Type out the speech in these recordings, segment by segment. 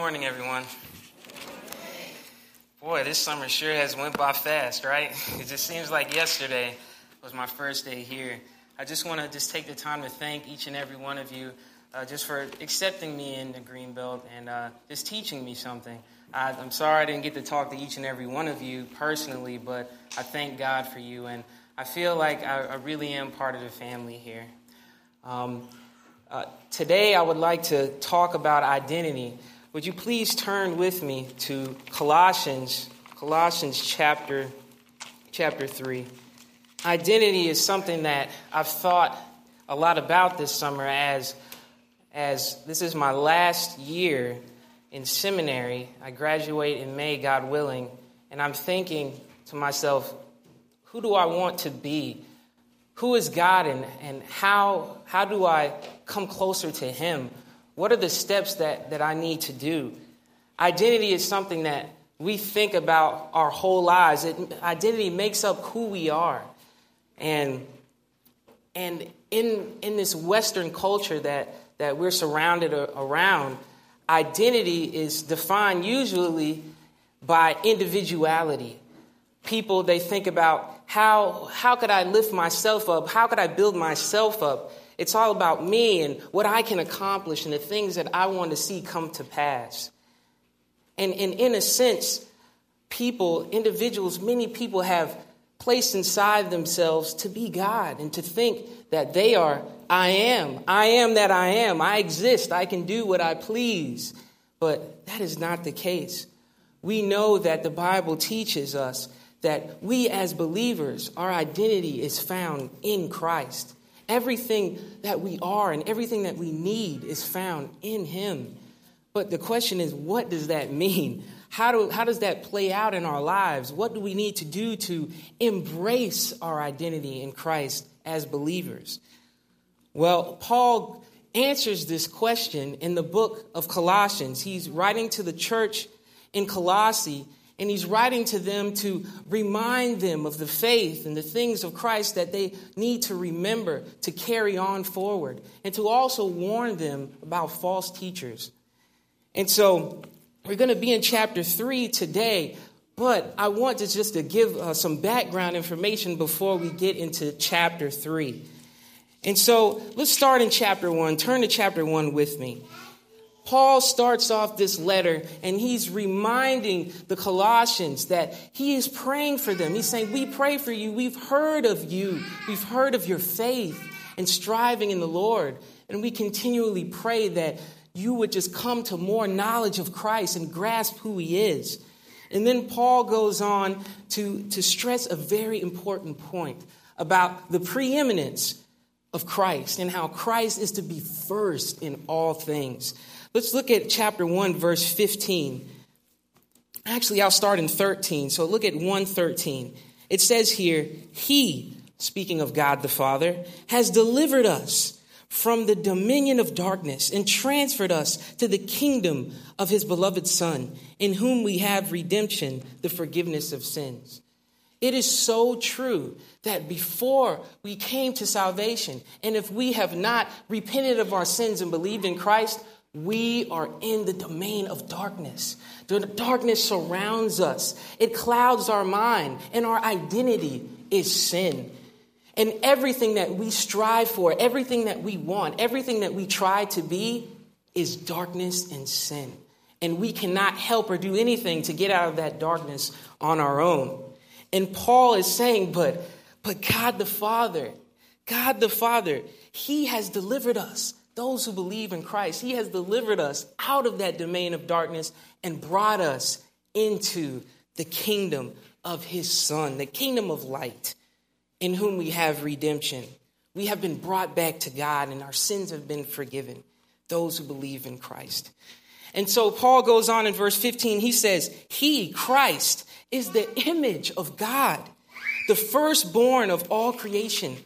morning, everyone. Boy, this summer sure has went by fast, right? It just seems like yesterday was my first day here. I just want to just take the time to thank each and every one of you uh, just for accepting me in the Greenbelt and uh, just teaching me something. I, I'm sorry I didn't get to talk to each and every one of you personally, but I thank God for you, and I feel like I, I really am part of the family here. Um, uh, today, I would like to talk about identity. Would you please turn with me to Colossians, Colossians chapter, chapter 3. Identity is something that I've thought a lot about this summer as, as this is my last year in seminary. I graduate in May, God willing, and I'm thinking to myself, who do I want to be? Who is God and, and how, how do I come closer to Him? What are the steps that, that I need to do? Identity is something that we think about our whole lives. It, identity makes up who we are. And, and in, in this Western culture that, that we're surrounded around, identity is defined usually by individuality. People, they think about how, how could I lift myself up? How could I build myself up? It's all about me and what I can accomplish and the things that I want to see come to pass. And, and in a sense, people, individuals, many people have placed inside themselves to be God and to think that they are, I am, I am that I am, I exist, I can do what I please. But that is not the case. We know that the Bible teaches us that we as believers, our identity is found in Christ. Everything that we are and everything that we need is found in Him. But the question is, what does that mean? How, do, how does that play out in our lives? What do we need to do to embrace our identity in Christ as believers? Well, Paul answers this question in the book of Colossians. He's writing to the church in Colossae and he's writing to them to remind them of the faith and the things of Christ that they need to remember to carry on forward, and to also warn them about false teachers. And so we're going to be in chapter 3 today, but I want to just to give uh, some background information before we get into chapter 3. And so let's start in chapter 1. Turn to chapter 1 with me. Paul starts off this letter and he's reminding the Colossians that he is praying for them. He's saying, We pray for you. We've heard of you. We've heard of your faith and striving in the Lord. And we continually pray that you would just come to more knowledge of Christ and grasp who he is. And then Paul goes on to, to stress a very important point about the preeminence of Christ and how Christ is to be first in all things. Let's look at chapter 1, verse 15. Actually, I'll start in 13. So look at 113. It says here, He, speaking of God the Father, has delivered us from the dominion of darkness and transferred us to the kingdom of His beloved Son, in whom we have redemption, the forgiveness of sins. It is so true that before we came to salvation, and if we have not repented of our sins and believed in Christ, we are in the domain of darkness. The darkness surrounds us, it clouds our mind, and our identity is sin. And everything that we strive for, everything that we want, everything that we try to be is darkness and sin. And we cannot help or do anything to get out of that darkness on our own. And Paul is saying, but, but God the Father, God the Father, He has delivered us those who believe in Christ. He has delivered us out of that domain of darkness and brought us into the kingdom of his Son, the kingdom of light, in whom we have redemption. We have been brought back to God and our sins have been forgiven, those who believe in Christ. And so Paul goes on in verse 15, he says, He, Christ, is the image of God, the firstborn of all creation.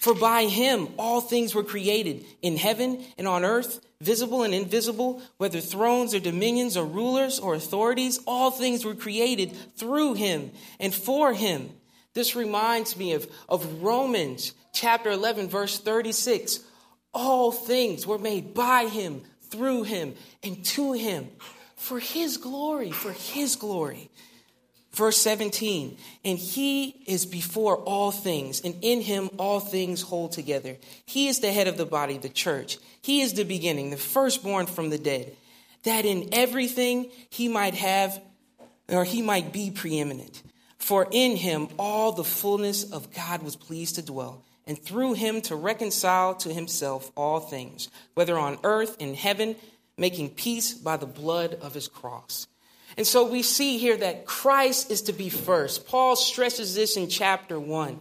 For by him all things were created in heaven and on earth, visible and invisible, whether thrones or dominions or rulers or authorities, all things were created through him and for him. This reminds me of, of Romans chapter 11, verse 36. All things were made by him, through him, and to him. for his glory, for his glory. Verse 17, and he is before all things, and in him all things hold together. He is the head of the body, the church. He is the beginning, the firstborn from the dead, that in everything he might have, or he might be preeminent. For in him all the fullness of God was pleased to dwell, and through him to reconcile to himself all things, whether on earth, in heaven, making peace by the blood of his cross. And so we see here that Christ is to be first. Paul stresses this in chapter one.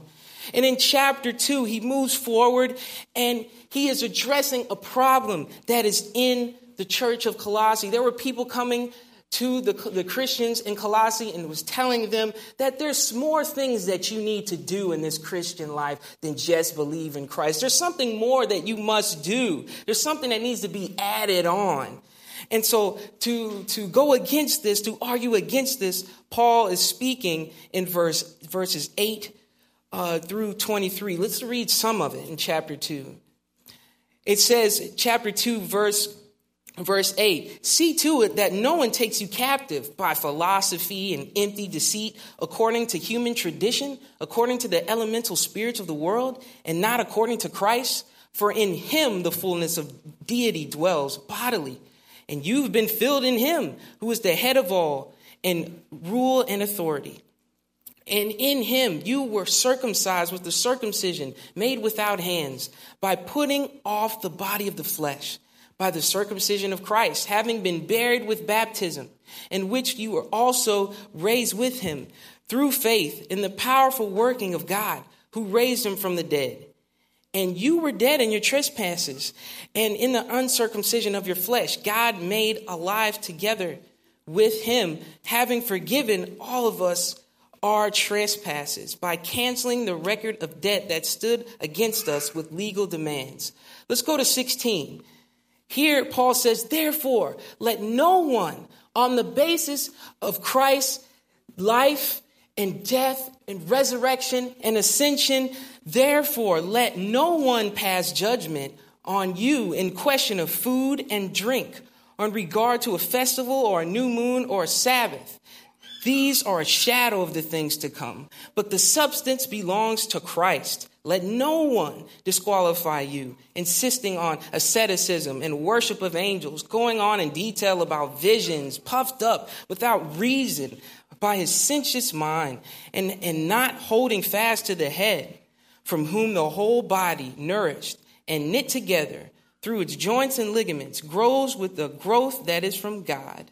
And in chapter two, he moves forward and he is addressing a problem that is in the church of Colossae. There were people coming to the, the Christians in Colossae and was telling them that there's more things that you need to do in this Christian life than just believe in Christ. There's something more that you must do. There's something that needs to be added on. And so to, to go against this, to argue against this, Paul is speaking in verse, verses 8 uh, through 23. Let's read some of it in chapter 2. It says, chapter 2, verse Verse 8 See to it that no one takes you captive by philosophy and empty deceit, according to human tradition, according to the elemental spirits of the world, and not according to Christ. For in him the fullness of deity dwells bodily and you've been filled in him who is the head of all and rule and authority. And in him you were circumcised with the circumcision made without hands by putting off the body of the flesh by the circumcision of Christ, having been buried with baptism, in which you were also raised with him through faith in the powerful working of God who raised him from the dead and you were dead in your trespasses and in the uncircumcision of your flesh. God made alive together with him, having forgiven all of us our trespasses by canceling the record of debt that stood against us with legal demands. Let's go to 16. Here, Paul says, Therefore, let no one, on the basis of Christ's life and death and resurrection and ascension, Therefore, let no one pass judgment on you in question of food and drink, or in regard to a festival or a new moon or a Sabbath. These are a shadow of the things to come, but the substance belongs to Christ. Let no one disqualify you, insisting on asceticism and worship of angels, going on in detail about visions, puffed up without reason by his sensuous mind, and, and not holding fast to the head from whom the whole body, nourished and knit together through its joints and ligaments, grows with the growth that is from God.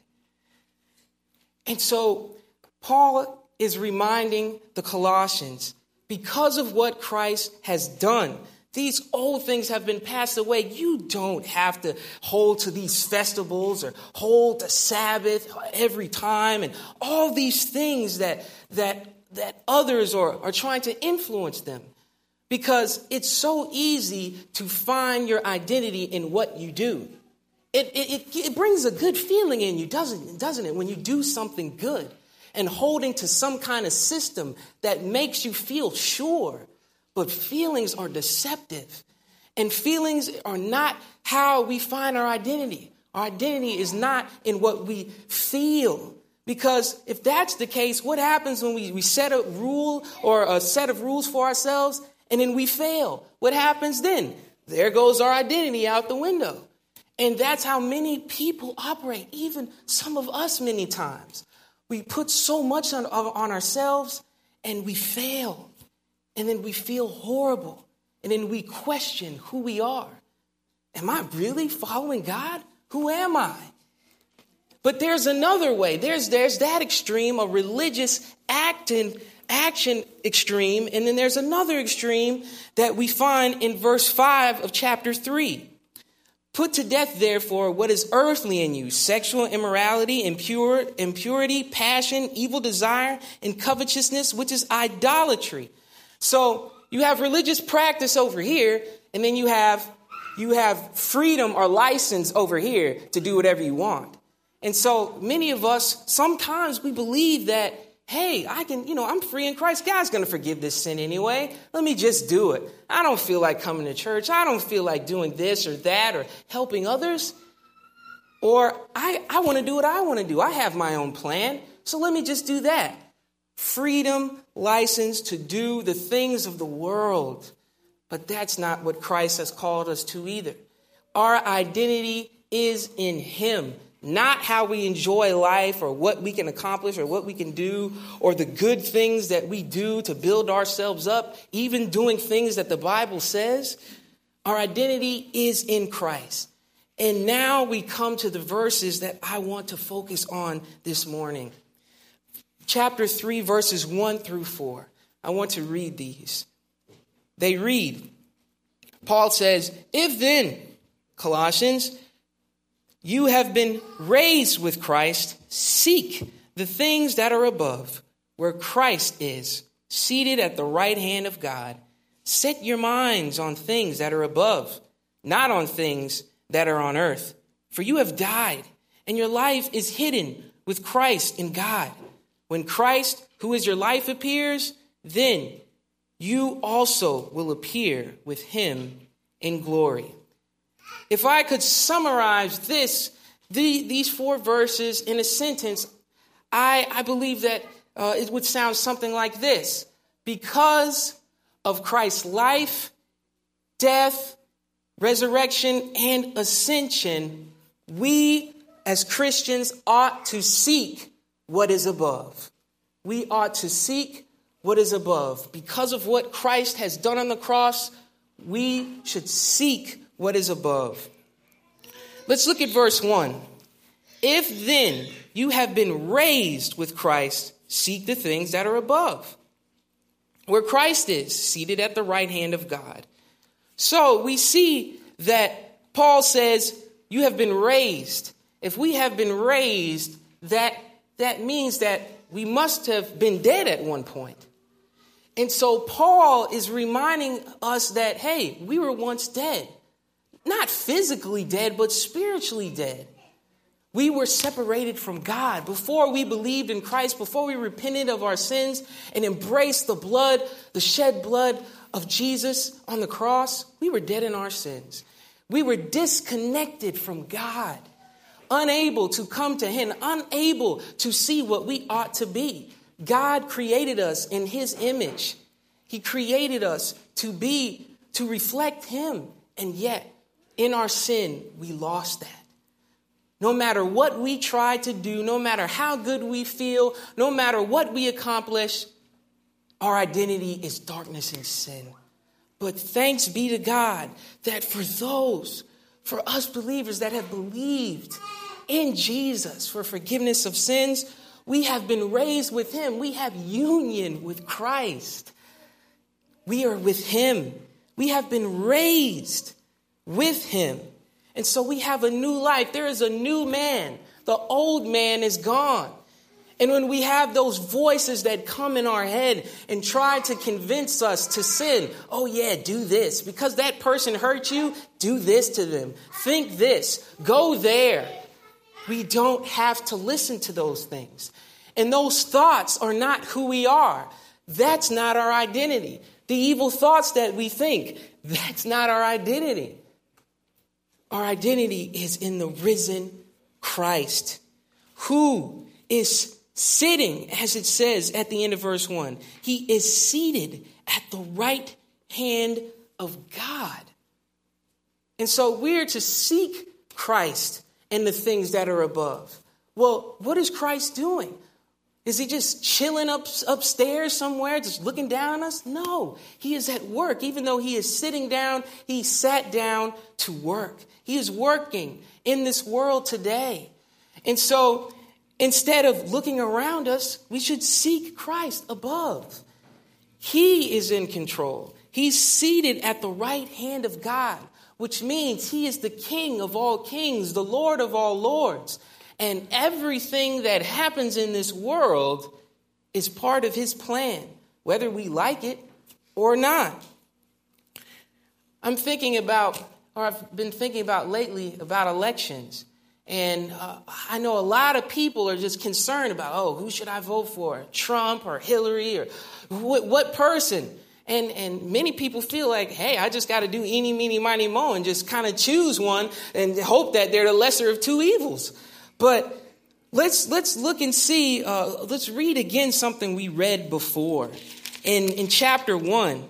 And so, Paul is reminding the Colossians because of what Christ has done, these old things have been passed away. You don't have to hold to these festivals or hold the Sabbath every time and all these things that, that, that others are, are trying to influence them because it's so easy to find your identity in what you do. It, it, it, brings a good feeling in you, doesn't, doesn't it, when you do something good and holding to some kind of system that makes you feel sure. But feelings are deceptive, and feelings are not how we find our identity. Our identity is not in what we feel. Because if that's the case, what happens when we, we set a rule or a set of rules for ourselves and then we fail. What happens then? There goes our identity out the window. And that's how many people operate, even some of us, many times. We put so much on, on ourselves and we fail. And then we feel horrible. And then we question who we are. Am I really following God? Who am I? But there's another way. There's, there's that extreme, a religious acting action extreme, and then there's another extreme that we find in verse 5 of chapter 3. Put to death, therefore, what is earthly in you sexual immorality, impure, impurity, passion, evil desire, and covetousness, which is idolatry. So you have religious practice over here, and then you have you have freedom or license over here to do whatever you want. And so many of us sometimes we believe that hey, I can, you know, I'm free in Christ. God's going to forgive this sin anyway. Let me just do it. I don't feel like coming to church. I don't feel like doing this or that or helping others. Or I, I want to do what I want to do. I have my own plan, so let me just do that. Freedom, license to do the things of the world. But that's not what Christ has called us to either. Our identity is in Him, not how we enjoy life or what we can accomplish or what we can do or the good things that we do to build ourselves up, even doing things that the Bible says. Our identity is in Christ. And now we come to the verses that I want to focus on this morning. Chapter 3, verses 1 through 4. I want to read these. They read, Paul says, If then, Colossians, you have been raised with Christ, seek the things that are above, where Christ is, seated at the right hand of God. Set your minds on things that are above, not on things that are on earth. For you have died, and your life is hidden with Christ in God. When Christ, who is your life, appears, then you also will appear with him in glory. If I could summarize this, the, these four verses in a sentence, I, I believe that uh, it would sound something like this Because of Christ's life, death, resurrection, and ascension, we as Christians ought to seek what is above. We ought to seek what is above. Because of what Christ has done on the cross, we should seek what is above. Let's look at verse 1. If then you have been raised with Christ, seek the things that are above where Christ is, seated at the right hand of God. So we see that Paul says, You have been raised. If we have been raised, that, that means that we must have been dead at one point. And so Paul is reminding us that, hey, we were once dead. Not physically dead, but spiritually dead. We were separated from God before we believed in Christ, before we repented of our sins and embraced the blood, the shed blood of Jesus on the cross. We were dead in our sins. We were disconnected from God, unable to come to Him, unable to see what we ought to be. God created us in His image. He created us to be, to reflect Him. And yet, in our sin, we lost that. No matter what we try to do, no matter how good we feel, no matter what we accomplish, our identity is darkness and sin. But thanks be to God that for those, for us believers that have believed in Jesus for forgiveness of sins, we have been raised with Him. We have union with Christ. We are with Him. We have been raised with Him. And so we have a new life. There is a new man. The old man is gone. And when we have those voices that come in our head and try to convince us to sin, oh yeah, do this. Because that person hurt you, do this to them. Think this. Go there. We don't have to listen to those things. And those thoughts are not who we are. That's not our identity. The evil thoughts that we think, that's not our identity. Our identity is in the risen Christ, who is sitting, as it says at the end of verse 1. He is seated at the right hand of God. And so we're to seek Christ and the things that are above. Well, what is Christ doing? Is he just chilling up upstairs somewhere, just looking down on us? No, he is at work. Even though he is sitting down, he sat down to work. He is working in this world today. And so instead of looking around us, we should seek Christ above. He is in control. He's seated at the right hand of God, which means he is the king of all kings, the lord of all lords. And everything that happens in this world is part of his plan, whether we like it or not. I'm thinking about, or I've been thinking about lately about elections. And uh, I know a lot of people are just concerned about, oh, who should I vote for? Trump or Hillary or what, what person? And, and many people feel like, hey, I just got to do eeny, meeny, miny, mo and just kind of choose one and hope that they're the lesser of two evils. But let's, let's look and see, uh, let's read again something we read before. In, in chapter 1,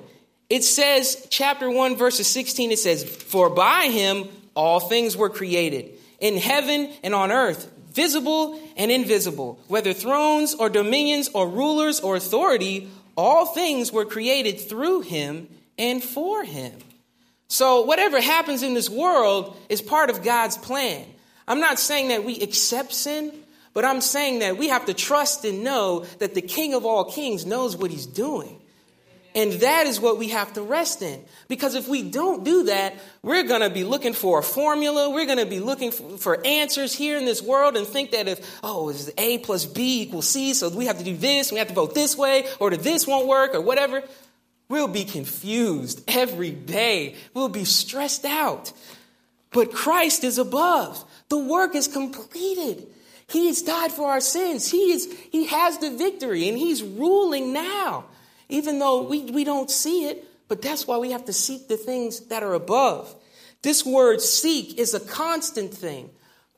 it says, chapter 1, verses 16, it says, For by him all things were created, in heaven and on earth, visible and invisible, whether thrones or dominions or rulers or authority all things were created through him and for him. So, whatever happens in this world is part of God's plan. I'm not saying that we accept sin, but I'm saying that we have to trust and know that the King of all kings knows what he's doing. And that is what we have to rest in. Because if we don't do that, we're going to be looking for a formula. We're going to be looking for, answers here in this world and think that if, oh, is A plus B equals C, so we have to do this, we have to vote this way, or this won't work, or whatever. We'll be confused every day. We'll be stressed out. But Christ is above. The work is completed. He has died for our sins. He, is, he has the victory, and He's ruling now even though we, we don't see it, but that's why we have to seek the things that are above. This word seek is a constant thing,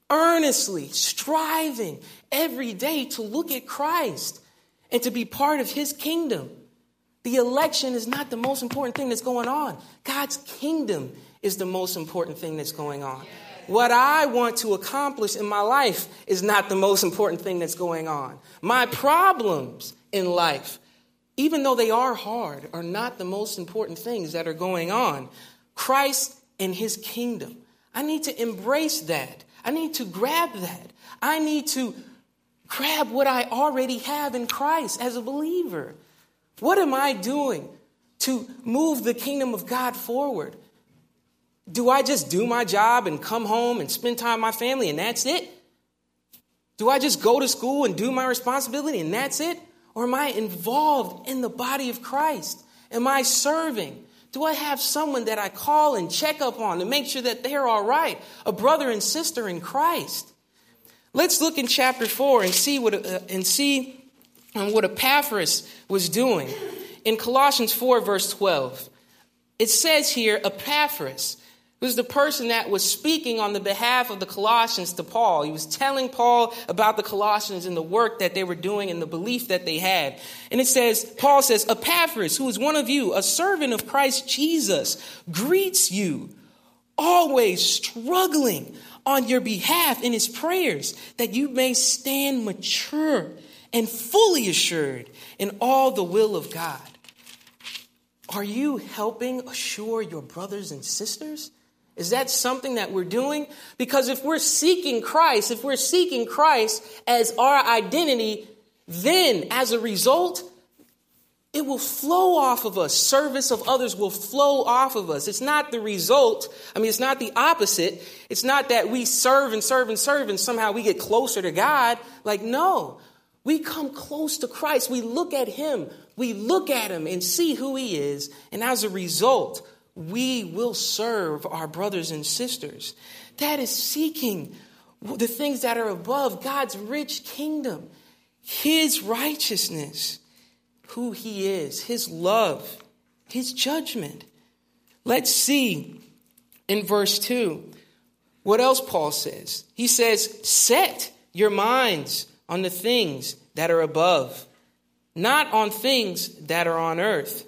earnestly striving every day to look at Christ and to be part of his kingdom. The election is not the most important thing that's going on. God's kingdom is the most important thing that's going on. What I want to accomplish in my life is not the most important thing that's going on. My problems in life even though they are hard, are not the most important things that are going on. Christ and his kingdom. I need to embrace that. I need to grab that. I need to grab what I already have in Christ as a believer. What am I doing to move the kingdom of God forward? Do I just do my job and come home and spend time with my family and that's it? Do I just go to school and do my responsibility and that's it? Or am I involved in the body of Christ? Am I serving? Do I have someone that I call and check up on to make sure that they're all right? A brother and sister in Christ. Let's look in chapter 4 and see what, uh, and see um, what Epaphras was doing. In Colossians 4, verse 12, it says here, Epaphras, was the person that was speaking on the behalf of the Colossians to Paul. He was telling Paul about the Colossians and the work that they were doing and the belief that they had. And it says, Paul says, Epaphras, who is one of you, a servant of Christ Jesus, greets you, always struggling on your behalf in his prayers, that you may stand mature and fully assured in all the will of God. Are you helping assure your brothers and sisters? Is that something that we're doing? Because if we're seeking Christ, if we're seeking Christ as our identity, then as a result, it will flow off of us. Service of others will flow off of us. It's not the result. I mean, it's not the opposite. It's not that we serve and serve and serve and somehow we get closer to God. Like, no. We come close to Christ. We look at Him. We look at Him and see who He is. And as a result, we will serve our brothers and sisters. That is seeking the things that are above God's rich kingdom, His righteousness, who He is, His love, His judgment. Let's see in verse 2 what else Paul says. He says, Set your minds on the things that are above, not on things that are on earth.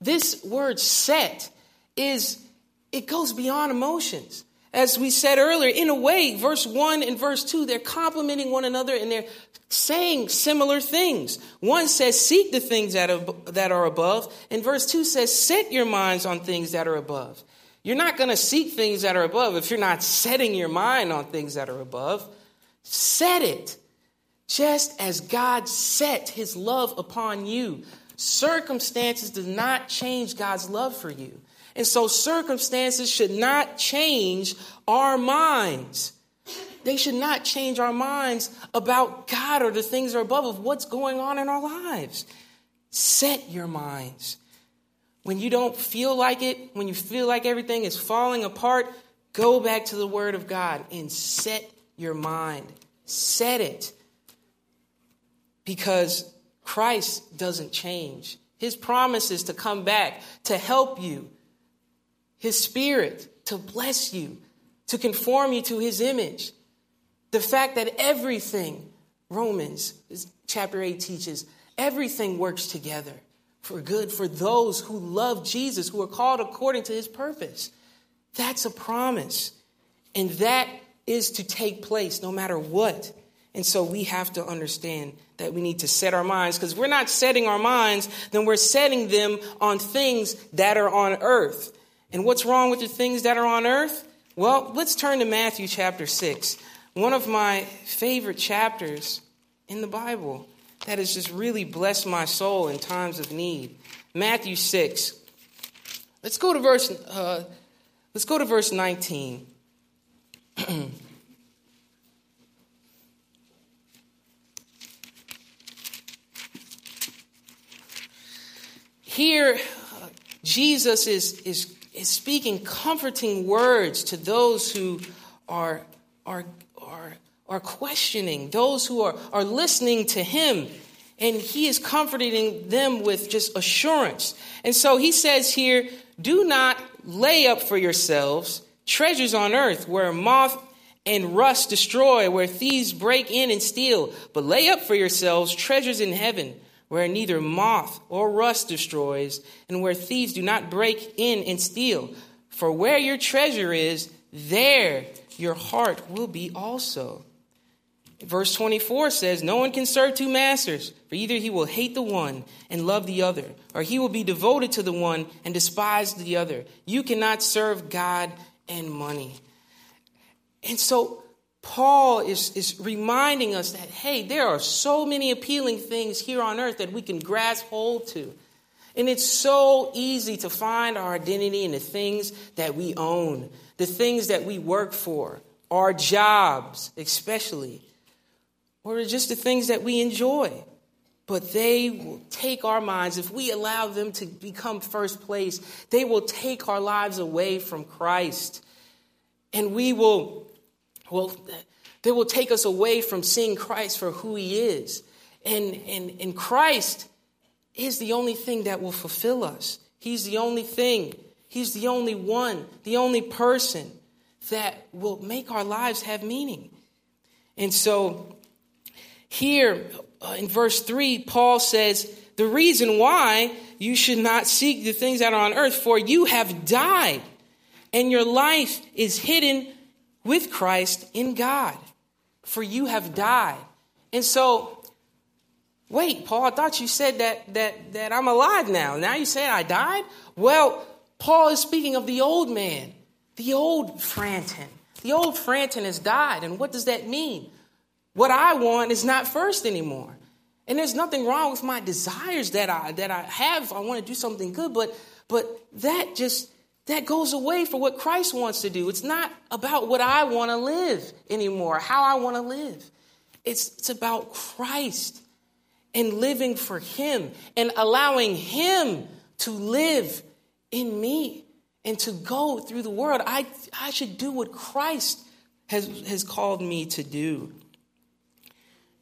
This word set is, it goes beyond emotions. As we said earlier, in a way, verse 1 and verse 2, they're complementing one another and they're saying similar things. One says, seek the things that are, that are above, and verse 2 says, set your minds on things that are above. You're not going to seek things that are above if you're not setting your mind on things that are above. Set it. Just as God set his love upon you Circumstances do not change God's love for you. And so circumstances should not change our minds. They should not change our minds about God or the things that are above of what's going on in our lives. Set your minds. When you don't feel like it, when you feel like everything is falling apart, go back to the Word of God and set your mind. Set it. Because Christ doesn't change. His promise is to come back, to help you, His Spirit to bless you, to conform you to His image. The fact that everything, Romans chapter 8 teaches, everything works together for good for those who love Jesus, who are called according to His purpose. That's a promise. And that is to take place no matter what. And so we have to understand that we need to set our minds because we're not setting our minds, then we're setting them on things that are on earth. And what's wrong with the things that are on earth? Well, let's turn to Matthew chapter 6, one of my favorite chapters in the Bible that has just really blessed my soul in times of need. Matthew 6. Let's go to verse, uh, let's go to verse 19. Here, Jesus is, is, is speaking comforting words to those who are, are, are, are questioning, those who are, are listening to him. And he is comforting them with just assurance. And so he says here, do not lay up for yourselves treasures on earth where moth and rust destroy, where thieves break in and steal, but lay up for yourselves treasures in heaven where neither moth or rust destroys, and where thieves do not break in and steal. For where your treasure is, there your heart will be also. Verse 24 says, No one can serve two masters, for either he will hate the one and love the other, or he will be devoted to the one and despise the other. You cannot serve God and money. And so Paul is, is reminding us that, hey, there are so many appealing things here on earth that we can grasp hold to. And it's so easy to find our identity in the things that we own, the things that we work for, our jobs, especially, or just the things that we enjoy. But they will take our minds, if we allow them to become first place, they will take our lives away from Christ. And we will well, they will take us away from seeing Christ for who he is. And, and, and Christ is the only thing that will fulfill us. He's the only thing, He's the only one, the only person that will make our lives have meaning. And so, here uh, in verse 3, Paul says, The reason why you should not seek the things that are on earth, for you have died, and your life is hidden with Christ in God, for you have died. And so, wait, Paul, I thought you said that, that, that I'm alive now. Now you say I died? Well, Paul is speaking of the old man, the old Franton. The old Franton has died. And what does that mean? What I want is not first anymore. And there's nothing wrong with my desires that I that I have. I want to do something good, but but that just that goes away for what Christ wants to do. It's not about what I want to live anymore, how I want to live. It's, it's about Christ and living for Him and allowing Him to live in me and to go through the world. I, I should do what Christ has, has called me to do.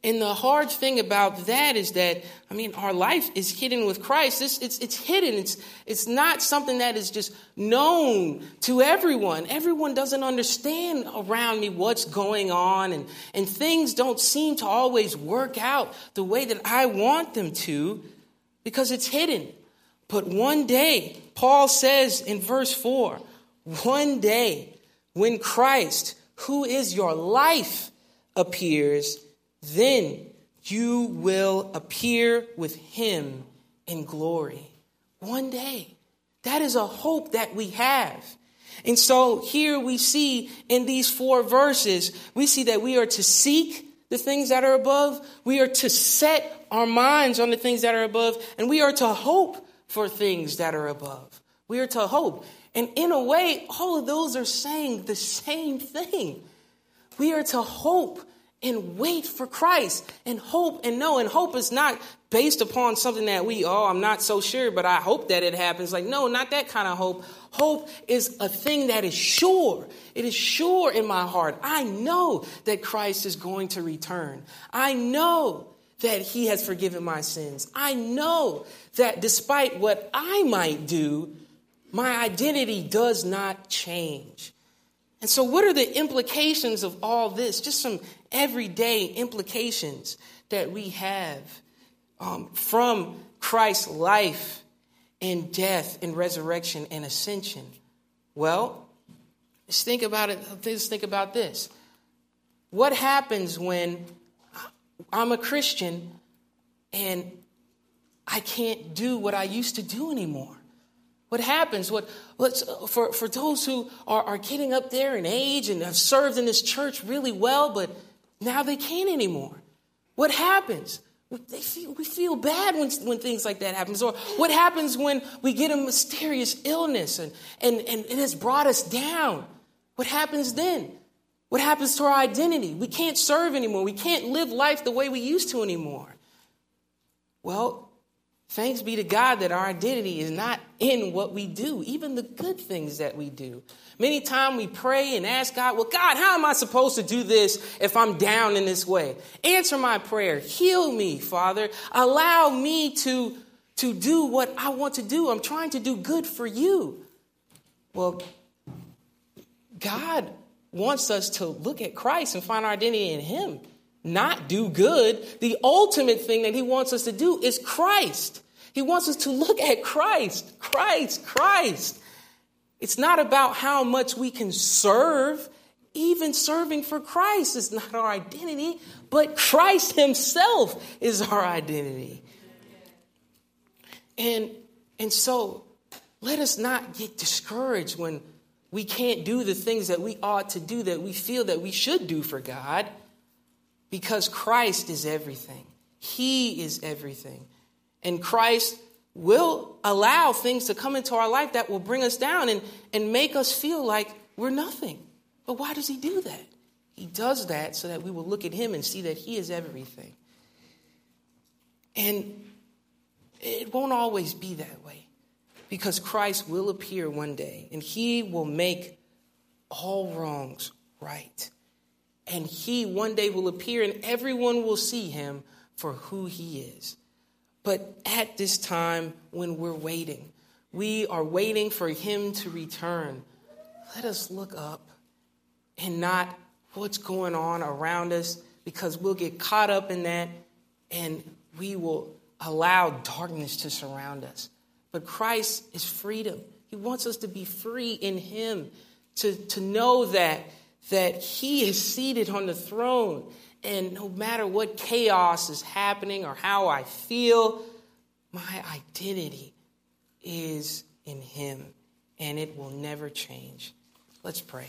And the hard thing about that is that, I mean, our life is hidden with Christ. It's, it's, it's hidden. It's, it's not something that is just known to everyone. Everyone doesn't understand around me what's going on, and, and things don't seem to always work out the way that I want them to because it's hidden. But one day, Paul says in verse 4 one day, when Christ, who is your life, appears, then you will appear with him in glory. One day. That is a hope that we have. And so here we see in these four verses, we see that we are to seek the things that are above, we are to set our minds on the things that are above, and we are to hope for things that are above. We are to hope. And in a way, all of those are saying the same thing. We are to hope and wait for Christ and hope and know. And hope is not based upon something that we, oh, I'm not so sure, but I hope that it happens. Like, no, not that kind of hope. Hope is a thing that is sure. It is sure in my heart. I know that Christ is going to return. I know that He has forgiven my sins. I know that despite what I might do, my identity does not change. And so, what are the implications of all this? Just some everyday implications that we have um, from Christ's life and death and resurrection and ascension. Well, let's think about it. Let's think about this. What happens when I'm a Christian and I can't do what I used to do anymore? What happens? What let's uh, for, for those who are, are getting up there in age and have served in this church really well, but now they can't anymore. What happens? Feel, we feel bad when, when things like that happens. Or what happens when we get a mysterious illness and, and, and it has brought us down? What happens then? What happens to our identity? We can't serve anymore. We can't live life the way we used to anymore. Well, Thanks be to God that our identity is not in what we do, even the good things that we do. Many times we pray and ask God, well, God, how am I supposed to do this if I'm down in this way? Answer my prayer. Heal me, Father. Allow me to, to do what I want to do. I'm trying to do good for you. Well, God wants us to look at Christ and find our identity in Him not do good. The ultimate thing that he wants us to do is Christ. He wants us to look at Christ, Christ, Christ. It's not about how much we can serve. Even serving for Christ is not our identity, but Christ Himself is our identity. And, and so let us not get discouraged when we can't do the things that we ought to do, that we feel that we should do for God because Christ is everything. He is everything. And Christ will allow things to come into our life that will bring us down and, and make us feel like we're nothing. But why does He do that? He does that so that we will look at Him and see that He is everything. And it won't always be that way because Christ will appear one day and He will make all wrongs right and he one day will appear and everyone will see him for who he is. But at this time, when we're waiting, we are waiting for him to return. Let us look up and not what's going on around us because we'll get caught up in that and we will allow darkness to surround us. But Christ is freedom. He wants us to be free in him, to, to know that that he is seated on the throne. And no matter what chaos is happening or how I feel, my identity is in him and it will never change. Let's pray.